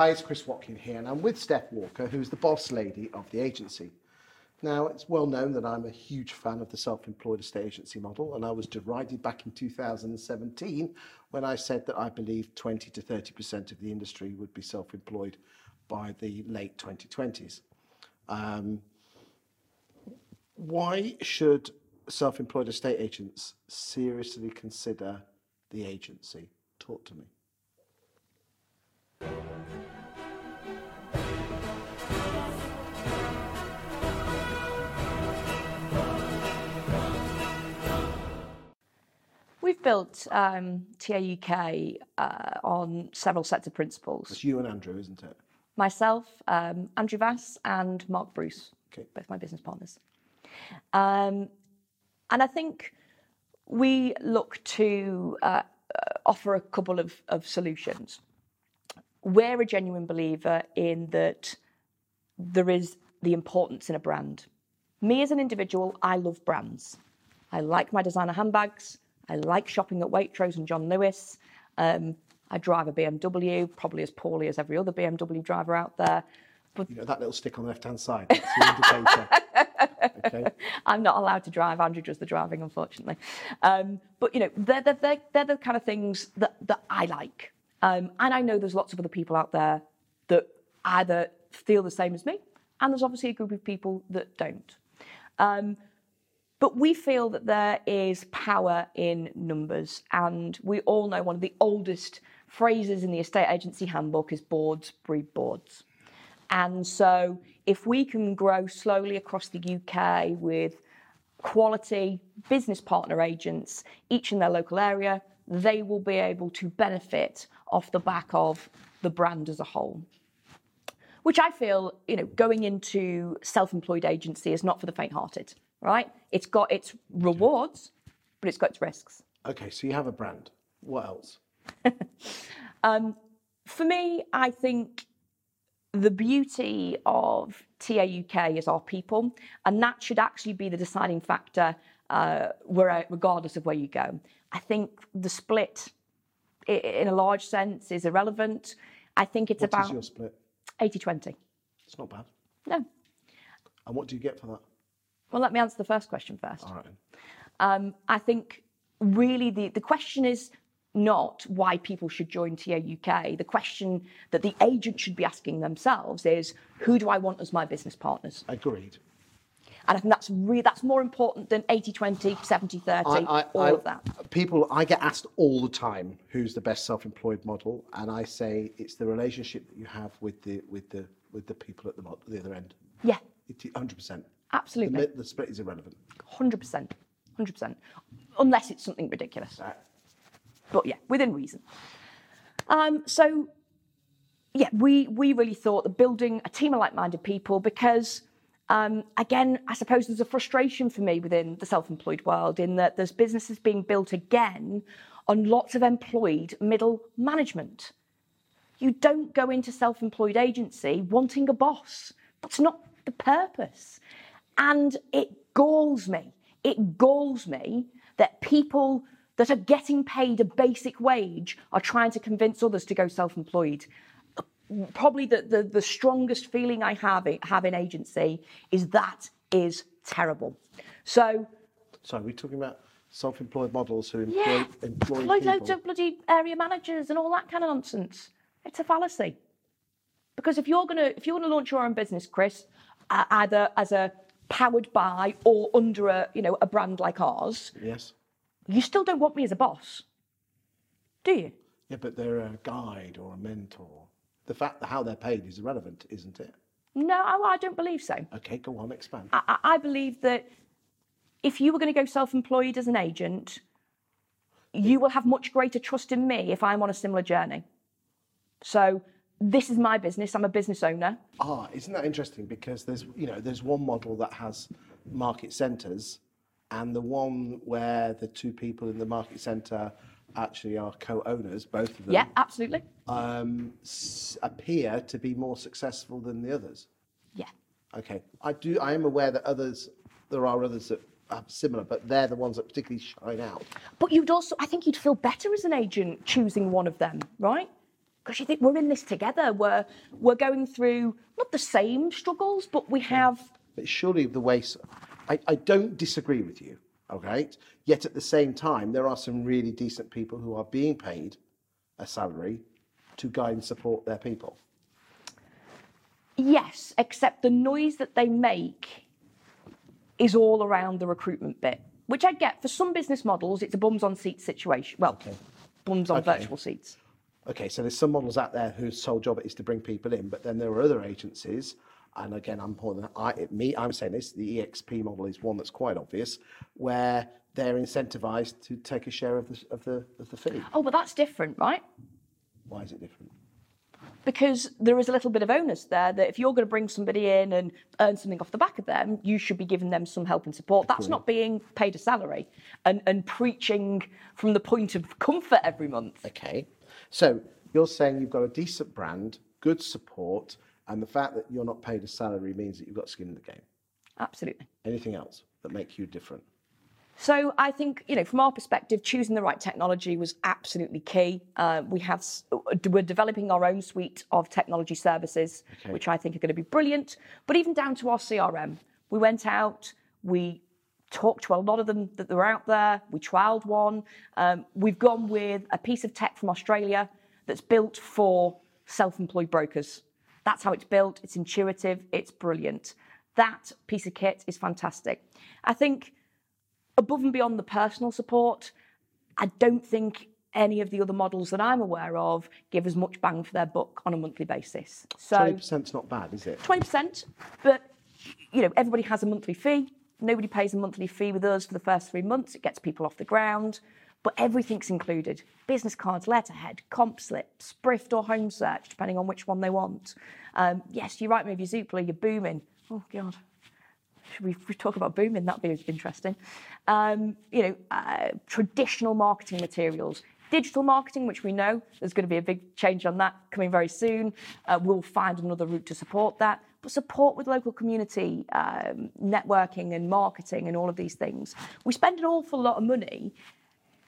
Hi, it's Chris Watkin here, and I'm with Steph Walker, who's the boss lady of the agency. Now, it's well known that I'm a huge fan of the self employed estate agency model, and I was derided back in 2017 when I said that I believed 20 to 30% of the industry would be self employed by the late 2020s. Um, why should self employed estate agents seriously consider the agency? Talk to me. We've built um, TAUK uh, on several sets of principles. It's you and Andrew, isn't it? Myself, um, Andrew Vass, and Mark Bruce, Okay. both my business partners. Um, and I think we look to uh, uh, offer a couple of, of solutions. We're a genuine believer in that there is the importance in a brand. Me as an individual, I love brands. I like my designer handbags. I like shopping at Waitrose and John Lewis. Um, I drive a BMW, probably as poorly as every other BMW driver out there. You know, that little stick on the left hand side, that's the indicator. okay. I'm not allowed to drive. Andrew does the driving, unfortunately. Um, but you know, they're, they're, they're, they're the kind of things that, that I like. Um, and I know there's lots of other people out there that either feel the same as me, and there's obviously a group of people that don't. Um, but we feel that there is power in numbers, and we all know one of the oldest phrases in the estate agency handbook is boards breed boards. And so, if we can grow slowly across the UK with quality business partner agents, each in their local area, they will be able to benefit off the back of the brand as a whole. Which I feel, you know, going into self-employed agency is not for the faint-hearted, right? It's got its rewards, but it's got its risks. Okay, so you have a brand. What else? For me, I think the beauty of TAUK is our people, and that should actually be the deciding factor, uh, where, regardless of where you go. I think the split, in a large sense, is irrelevant. I think it's What is about your split? 80 20. It's not bad. No. And what do you get for that? Well, let me answer the first question first. All right. Um, I think really the, the question is not why people should join TAUK. The question that the agent should be asking themselves is who do I want as my business partners? Agreed. And I think that's re- that's more important than 80 20, 70 30, all of that. People, I get asked all the time who's the best self-employed model, and I say it's the relationship that you have with the with the with the people at the, the other end. Yeah, 100%. The, absolutely. mi- the split is irrelevant. 100%. 100%. Unless it's something ridiculous. But yeah, within reason. Um, so, yeah, we, we really thought that building a team of like minded people because, um, again, I suppose there's a frustration for me within the self employed world in that there's businesses being built again on lots of employed middle management. You don't go into self employed agency wanting a boss. That's not the purpose. And it galls me. It galls me that people that are getting paid a basic wage are trying to convince others to go self employed. Probably the, the, the strongest feeling I have, have in agency is that is terrible. So, So we're talking about self-employed models who employ, yeah, employ loads, loads of bloody area managers and all that kind of nonsense. It's a fallacy. Because if you're gonna if you're gonna launch your own business, Chris, uh, either as a powered by or under a you know a brand like ours, Yes. you still don't want me as a boss, do you? Yeah, but they're a guide or a mentor. The fact that how they're paid is irrelevant, isn't it? No, I, I don't believe so. Okay, go on, expand. I, I I believe that if you were going to go self-employed as an agent, you will have much greater trust in me if I'm on a similar journey. So this is my business. I'm a business owner. Ah, isn't that interesting? Because there's, you know, there's one model that has market centres, and the one where the two people in the market centre actually are co-owners, both of them, Yeah, absolutely. um, s- appear to be more successful than the others. Yeah. Okay, I do. I am aware that others, there are others that are similar, but they're the ones that particularly shine out. But you'd also, I think you'd feel better as an agent choosing one of them, right? Because you think we're in this together. We're we're going through not the same struggles, but we have. But surely the way, so, I, I don't disagree with you, okay? Yet at the same time, there are some really decent people who are being paid a salary to guide and support their people. Yes, except the noise that they make is all around the recruitment bit, which I get. For some business models, it's a bums on seats situation. Well, bums on Okay. virtual seats. Okay, so there's some models out there whose sole job is to bring people in, but then there are other agencies, and again, I'm than I, it, me. I'm saying this. The EXP model is one that's quite obvious, where they're incentivized to take a share of the of the of the fee. Oh, but that's different, right? Why is it different? because there is a little bit of onus there that if you're going to bring somebody in and earn something off the back of them, you should be giving them some help and support. That's not being paid a salary and, and preaching from the point of comfort every month. Okay, so you're saying you've got a decent brand, good support, and the fact that you're not paid a salary means that you've got skin in the game. Absolutely. Anything else that makes you different? So I think, you know, from our perspective, choosing the right technology was absolutely key. Uh, we have, we're developing our own suite of technology services, Okay. which I think are going to be brilliant. But even down to our CRM, we went out, we talked to a lot of them that were out there. We trialed one. Um, we've gone with a piece of tech from Australia that's built for self-employed brokers. That's how it's built. It's intuitive. It's brilliant. That piece of kit is fantastic. I think above and beyond the personal support, I don't think any of the other models that I'm aware of give as much bang for their buck on a monthly basis. So Twenty percent's not bad, is it? 20%, but you know, everybody has a monthly fee. Nobody pays a monthly fee with us for the first three months. It gets people off the ground, but everything's included. Business cards, letterhead, comp slips, Sprift or home search, depending on which one they want. Um, yes, you're right, maybe Zoopla, you're Boomin. Oh, God. Should we, we talk about Boomin? That'd be interesting. Um, you know, uh, traditional marketing materials, digital marketing, which we know there's going to be a big change on that coming very soon. Uh, we'll find another route to support that. But support with local community, um, networking and marketing and all of these things. We spend an awful lot of money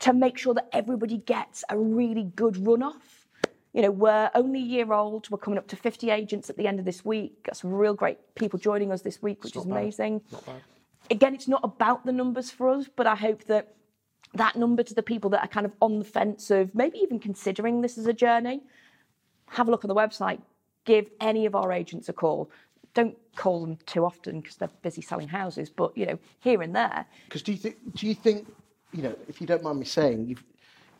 to make sure that everybody gets a really good run off. You know, we're only a year old. We're coming up to 50 agents at the end of this week. Got some real great people joining us this week, which is bad. amazing. Not bad. Again, it's not about the numbers for us, but I hope that that number to the people that are kind of on the fence of maybe even considering this as a journey, have a look on the website, give any of our agents a call. Don't call them too often because they're busy selling houses, but you know, here and there, Because do you think? Do you think? You know, if you don't mind me saying, you've,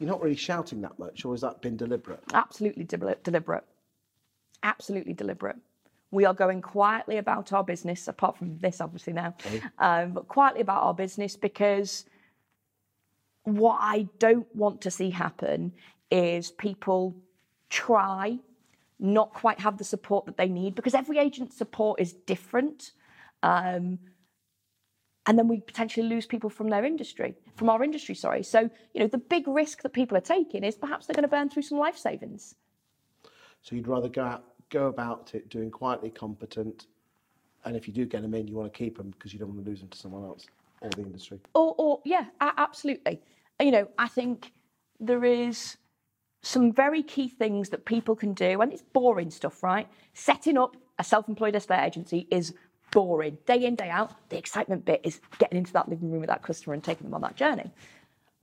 you're not really shouting that much, or has that been deliberate? absolutely deli- deliberate. Absolutely deliberate. We are going quietly about our business, apart from this, obviously, now, um, but quietly about our business because what I don't want to see happen is people try not quite have the support that they need because every agent's support is different. Um, and then we potentially lose people from their industry, from our industry, sorry. So, you know, the big risk that people are taking is perhaps they're going to burn through some life savings. So you'd rather go out, go about it doing quietly competent, and if you do get them in, you want to keep them because you don't want to lose them to someone else or the industry. Or, or yeah, absolutely. You know, I think there is some very key things that people can do, and it's boring stuff, right? Setting up a self-employed estate agency is boring, day in day out. The excitement bit is getting into that living room with that customer and taking them on that journey.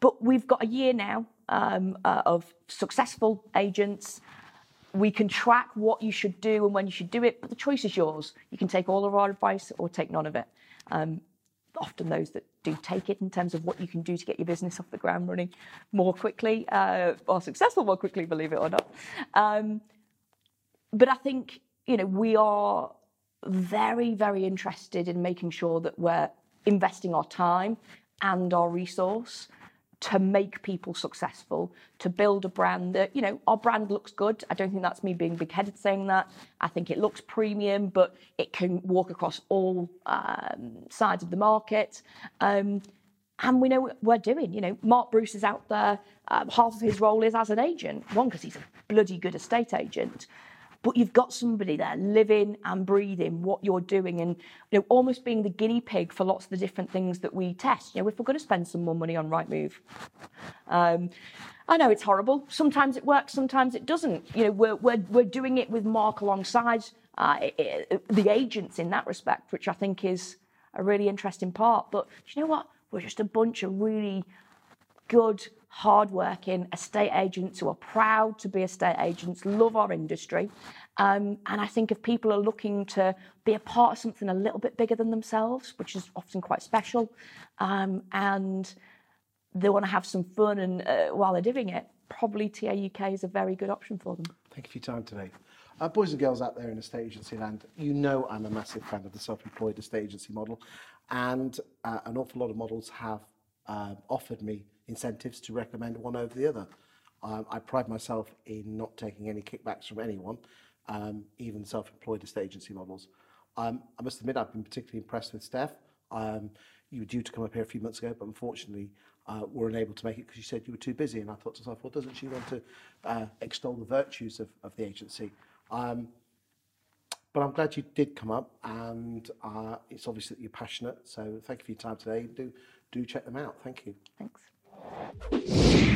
But we've got a year now um, uh, of successful agents. We can track what you should do and when you should do it, but the choice is yours. You can take all of our advice or take none of it. Um, often those that do take it in terms of what you can do to get your business off the ground running more quickly uh, or successful more quickly, believe it or not. Um, but I think you know we are very, very interested in making sure that we're investing our time and our resource to make people successful, to build a brand that, you know, our brand looks good. I don't think that's me being big headed saying that. I think it looks premium, but it can walk across all um, sides of the market. Um, and we know what we're doing. You know, Mark Bruce is out there. Um, half of his role is as an agent. One, because he's a bloody good estate agent. But you've got somebody there living and breathing what you're doing and you know, almost being the guinea pig for lots of the different things that we test. You know, if we're going to spend some more money on Rightmove, um, I know it's horrible. Sometimes it works, sometimes it doesn't. You know, we're, we're, we're doing it with Mark alongside uh, i- i- the agents in that respect, which I think is a really interesting part. But do you know what? We're just a bunch of really good, hard-working estate agents who are proud to be estate agents, love our industry. Um, and I think if people are looking to be a part of something a little bit bigger than themselves, which is often quite special, um, and they want to have some fun and uh, while they're doing it, probably TA UK is a very good option for them. Thank you for your time today. Uh, boys and girls out there in estate agency land, you know I'm a massive fan of the self-employed estate agency model, and uh, an awful lot of models have uh, offered me incentives to recommend one over the other. Um, I pride myself in not taking any kickbacks from anyone, um, even self-employed estate agency models. Um, I must admit I've been particularly impressed with Steph. Um, you were due to come up here a few months ago, but unfortunately uh, were unable to make it because you said you were too busy. And I thought to myself, well, doesn't she want to uh, extol the virtues of, of the agency? Um, but I'm glad you did come up, and uh, it's obvious that you're passionate. So thank you for your time today. Do do check them out. Thank you. Thanks.